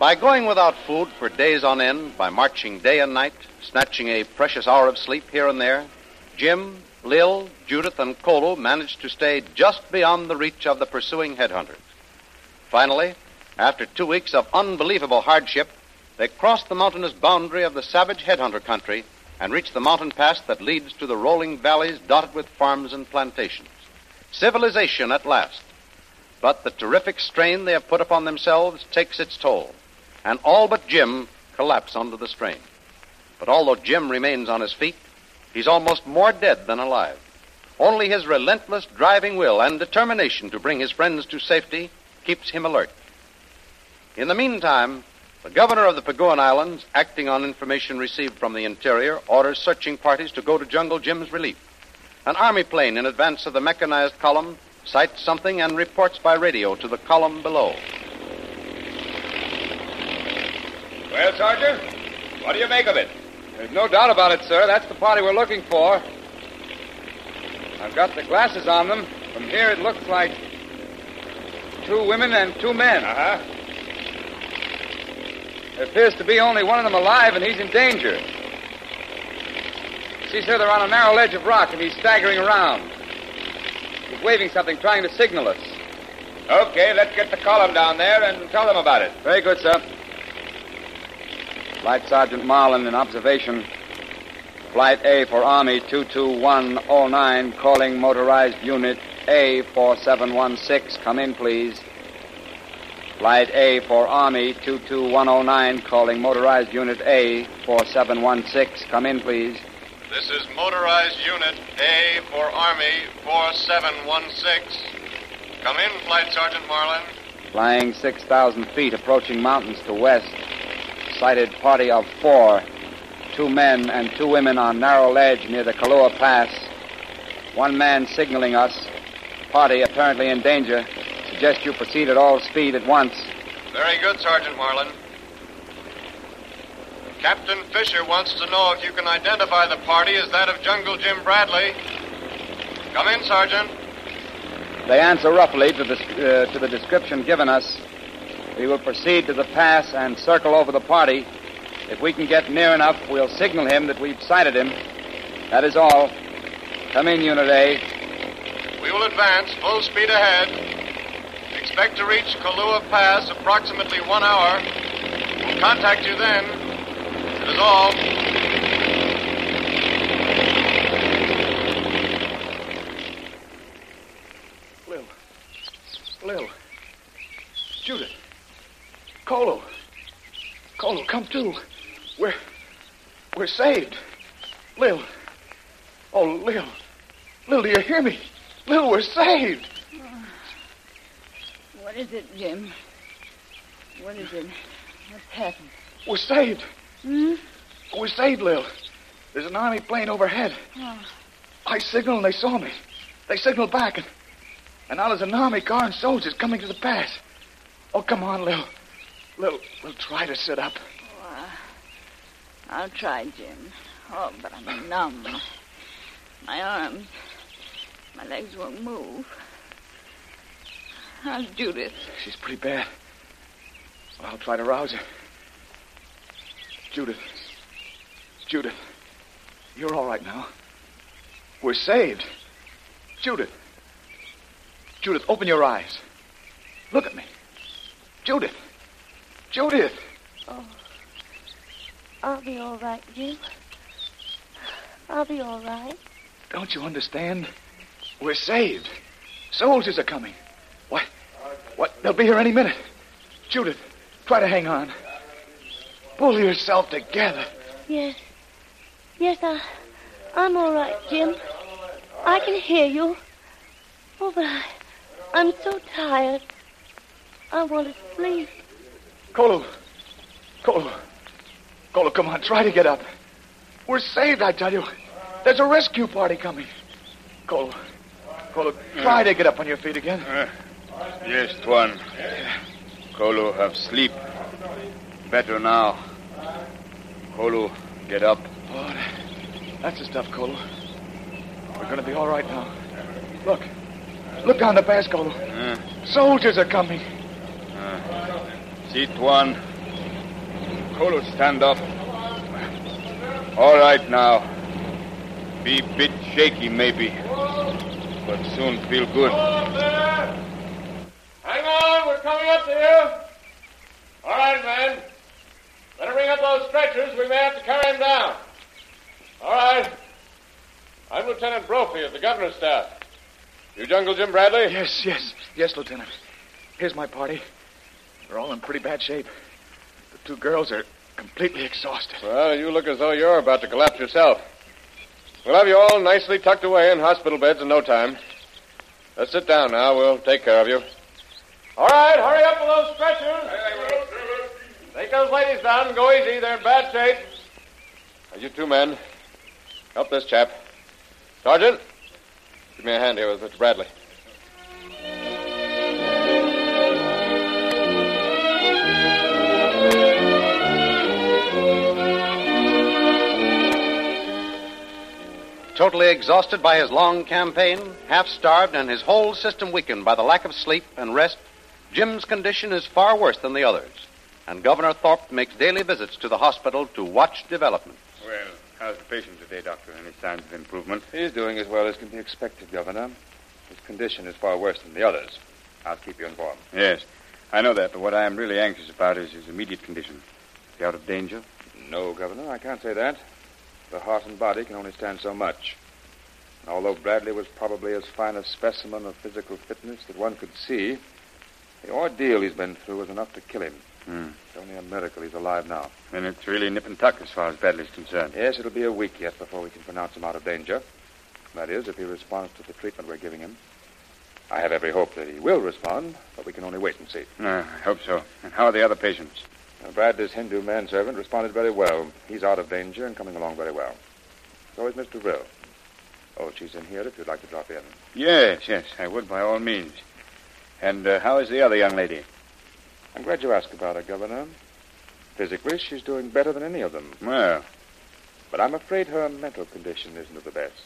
By going without food for days on end, by marching day and night, snatching a precious hour of sleep here and there, Jim, Lil, Judith, and Kolu managed to stay just beyond the reach of the pursuing headhunters. Finally, after two weeks of unbelievable hardship, they crossed the mountainous boundary of the savage headhunter country and reached the mountain pass that leads to the rolling valleys dotted with farms and plantations. Civilization at last. But the terrific strain they have put upon themselves takes its toll and all but Jim collapse under the strain. But although Jim remains on his feet, he's almost more dead than alive. Only his relentless driving will and determination to bring his friends to safety keeps him alert. In the meantime, the governor of the Paguan Islands, acting on information received from the interior, orders searching parties to go to Jungle Jim's relief. An army plane in advance of the mechanized column sights something and reports by radio to the column below. Well, Sergeant, what do you make of it? There's no doubt about it, sir. That's the party we're looking for. I've got the glasses on them. From here, it looks like two women and two men. Uh huh. There appears to be only one of them alive, and he's in danger. See, sir, they're on a narrow ledge of rock, and he's staggering around. He's waving something, trying to signal us. Okay, let's get the column down there and tell them about it. Very good, sir. Flight Sergeant Marlin in observation. Flight A for Army 22109, calling motorized unit A 4716. Come in, please. Flight A for Army 22109, calling motorized unit A 4716. Come in, please. This is motorized unit A for Army 4716. Come in, Flight Sergeant Marlin. Flying 6,000 feet, approaching mountains to west. Sighted party of four. Two men and two women on narrow ledge near the Kalua Pass. One man signaling us. Party apparently in danger. Suggest you proceed at all speed at once. Very good, Sergeant Marlin. Captain Fisher wants to know if you can identify the party as that of Jungle Jim Bradley. Come in, Sergeant. They answer roughly to the, uh, to the description given us. We will proceed to the pass and circle over the party. If we can get near enough, we'll signal him that we've sighted him. That is all. Come in, Unit A. We will advance full speed ahead. Expect to reach Kalua Pass approximately one hour. We'll contact you then. That is all. Lil. Lil. Judith. Kolu. Kolu, come to. We're. We're saved. Lil. Oh, Lil. Lil, do you hear me? Lil, we're saved. What is it, Jim? What is it? What's happened? We're saved. Hmm? We're saved, Lil. There's an army plane overhead. Oh, I signaled and they saw me. They signaled back, and, and now there's an army car and soldiers coming to the pass. Oh, come on, Lil. Lil, Lil, try to sit up. uh, I'll try, Jim. Oh, but I'm numb. My arms, my legs won't move. How's Judith? She's pretty bad. Well, I'll try to rouse her. Judith. Judith. You're all right now. We're saved. Judith. Judith, open your eyes. Look at me. Judith. Judith. Oh. I'll be all right, Jim. I'll be all right. Don't you understand? We're saved. Soldiers are coming. What? What? They'll be here any minute. Judith, try to hang on. Pull yourself together. Yes. Yes, I, I'm all right, Jim. I can hear you. Oh, but I, I'm so tired. I want to sleep. Kolu. Kolu. Kolu, come on. Try to get up. We're saved, I tell you. There's a rescue party coming. Kolu. Kolu, try to get up on your feet again. Yes, Tuan. Kolu have sleep. Better now. Kolu, get up. Oh, that's the stuff, Kolu. We're going to be all right now. Look. Look down the pass, Kolu. Uh, Soldiers are coming. Uh. one. Tuan. Kolu, stand up. All right now. Be a bit shaky, maybe. But soon feel good. Hang on, we're coming up to you. All right, men. Better bring up those stretchers. We may have to carry him down. All right. I'm Lieutenant Brophy of the governor's staff. You Jungle Jim Bradley? Yes, yes, yes, Lieutenant. Here's my party. They're all in pretty bad shape. The two girls are completely exhausted. Well, you look as though you're about to collapse yourself. We'll have you all nicely tucked away in hospital beds in no time. Let's sit down now. We'll take care of you. All right, hurry up with those stretchers. Take those ladies down and go easy. They're in bad shape. Now, you two men, help this chap. Sergeant, give me a hand here with Mr. Bradley. Totally exhausted by his long campaign, half starved, and his whole system weakened by the lack of sleep and rest, Jim's condition is far worse than the others. And Governor Thorpe makes daily visits to the hospital to watch developments. Well, how's the patient today, Doctor? Any signs of improvement? He's doing as well as can be expected, Governor. His condition is far worse than the others. I'll keep you informed. Yes, I know that, but what I am really anxious about is his immediate condition. Is he out of danger? No, Governor, I can't say that. The heart and body can only stand so much. And although Bradley was probably as fine a specimen of physical fitness that one could see, the ordeal he's been through was enough to kill him. Hmm. It's only a miracle he's alive now. Then it's really nip and tuck as far as Bradley's concerned. Yes, it'll be a week yet before we can pronounce him out of danger. That is, if he responds to the treatment we're giving him. I have every hope that he will respond, but we can only wait and see. Uh, I hope so. And how are the other patients? Now, Bradley's Hindu manservant responded very well. He's out of danger and coming along very well. So is Mr. Rill. Oh, she's in here if you'd like to drop in. Yes, yes, I would by all means. And uh, how is the other young lady? I'm glad you asked about her, Governor. Physically, she's doing better than any of them. Well, But I'm afraid her mental condition isn't of the best.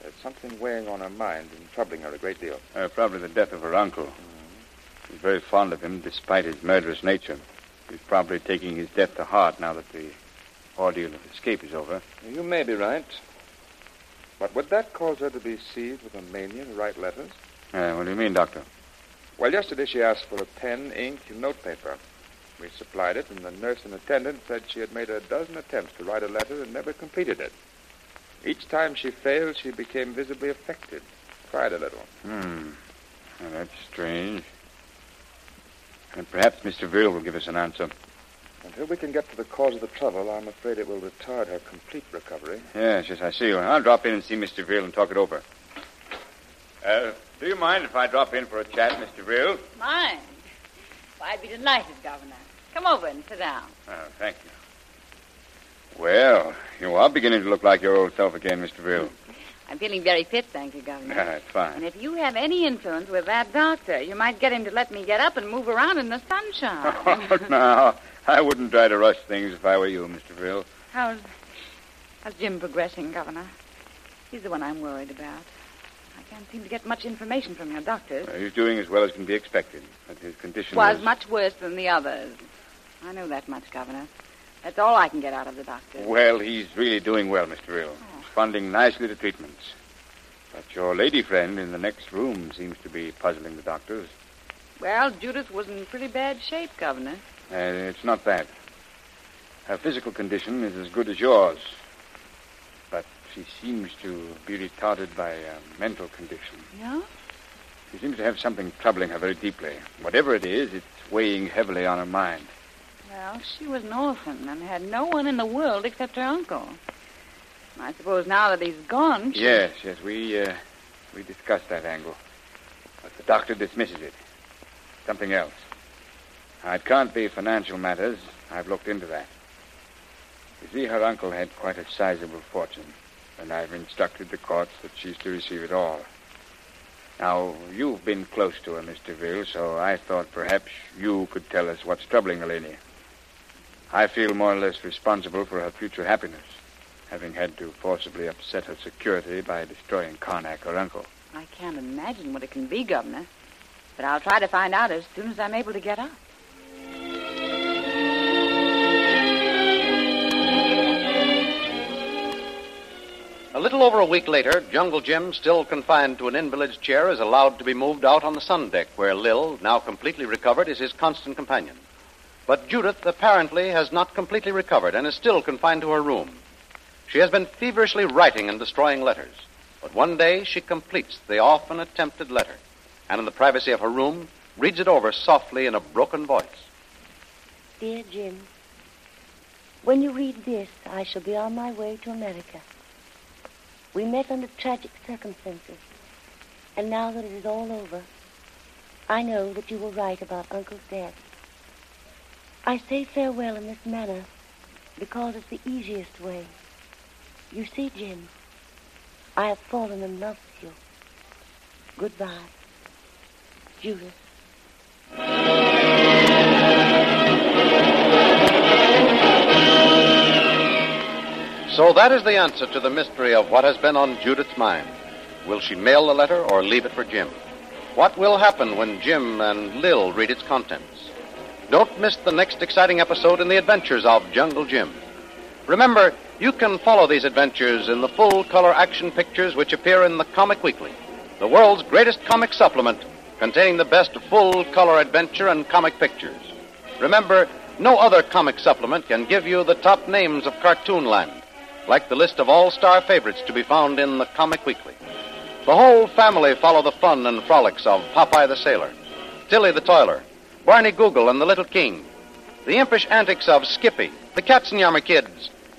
There's something weighing on her mind and troubling her a great deal. uh, probably the death of her uncle. She's very fond of him, despite his murderous nature. He's probably taking his death to heart now that the ordeal of escape is over. You may be right. But would that cause her to be seized with a mania to write letters? Uh, what do you mean, Doctor? Well, yesterday she asked for a pen, ink, and notepaper. We supplied it, and the nurse and attendant said she had made a dozen attempts to write a letter and never completed it. Each time she failed, she became visibly affected, cried a little. Hmm. Well, that's strange. And perhaps Mr. Veal will give us an answer. Until we can get to the cause of the trouble, I'm afraid it will retard her complete recovery. Yes, yes, I see. Well, I'll drop in and see Mr. Veal and talk it over. Uh, do you mind if I drop in for a chat, Mr. Veal? Mind? Why, I'd be delighted, Governor. Come over and sit down. Oh, thank you. Well, you are beginning to look like your old self again, Mr. Veal. I'm feeling very fit, thank you, Governor. That's fine. And if you have any influence with that doctor, you might get him to let me get up and move around in the sunshine. Oh, no. I wouldn't try to rush things if I were you, Mr. Veal. How's, how's Jim progressing, Governor? He's the one I'm worried about. I can't seem to get much information from your doctors. Uh, he's doing as well as can be expected, but his condition Was is... much worse than the others. I know that much, Governor. That's all I can get out of the doctor. Well, he's really doing well, Mr. Veal. Responding nicely to treatments. But your lady friend in the next room seems to be puzzling the doctors. Well, Judith was in pretty bad shape, Governor. Uh, it's not that. Her physical condition is as good as yours. But she seems to be retarded by a mental condition. Yeah? She seems to have something troubling her very deeply. Whatever it is, it's weighing heavily on her mind. Well, she was an orphan and had no one in the world except her uncle. I suppose now that he's gone. Yes, yes, we uh, we discussed that angle, but the doctor dismisses it. Something else. It can't be financial matters. I've looked into that. You see, her uncle had quite a sizable fortune, and I've instructed the courts that she's to receive it all. Now, you've been close to her, Mr. Ville, so I thought perhaps you could tell us what's troubling Eleni. I feel more or less responsible for her future happiness, having had to forcibly upset her security by destroying Karnak, her uncle. I can't imagine what it can be, Governor. But I'll try to find out as soon as I'm able to get up. A little over a week later, Jungle Jim, still confined to an invalid's chair, is allowed to be moved out on the sun deck, where Lil, now completely recovered, is his constant companion. But Judith apparently has not completely recovered and is still confined to her room. She has been feverishly writing and destroying letters. But one day she completes the often attempted letter, and in the privacy of her room, reads it over softly in a broken voice. Dear Jim, when you read this, I shall be on my way to America. We met under tragic circumstances, and now that it is all over, I know that you were right about Uncle's death. I say farewell in this manner because it's the easiest way. You see, Jim, I have fallen in love with you. Goodbye, Judith. So that is the answer to the mystery of what has been on Judith's mind. Will she mail the letter or leave it for Jim? What will happen when Jim and Lil read its contents? Don't miss the next exciting episode in the adventures of Jungle Jim. Remember, you can follow these adventures in the full color action pictures which appear in the Comic Weekly, the world's greatest comic supplement containing the best full color adventure and comic pictures. Remember, no other comic supplement can give you the top names of Cartoonland, like the list of all star favorites to be found in the Comic Weekly. The whole family follow the fun and frolics of Popeye the Sailor, Tilly the Toiler, Barney Google and the Little King, the impish antics of Skippy, the Katzenjammer Kids,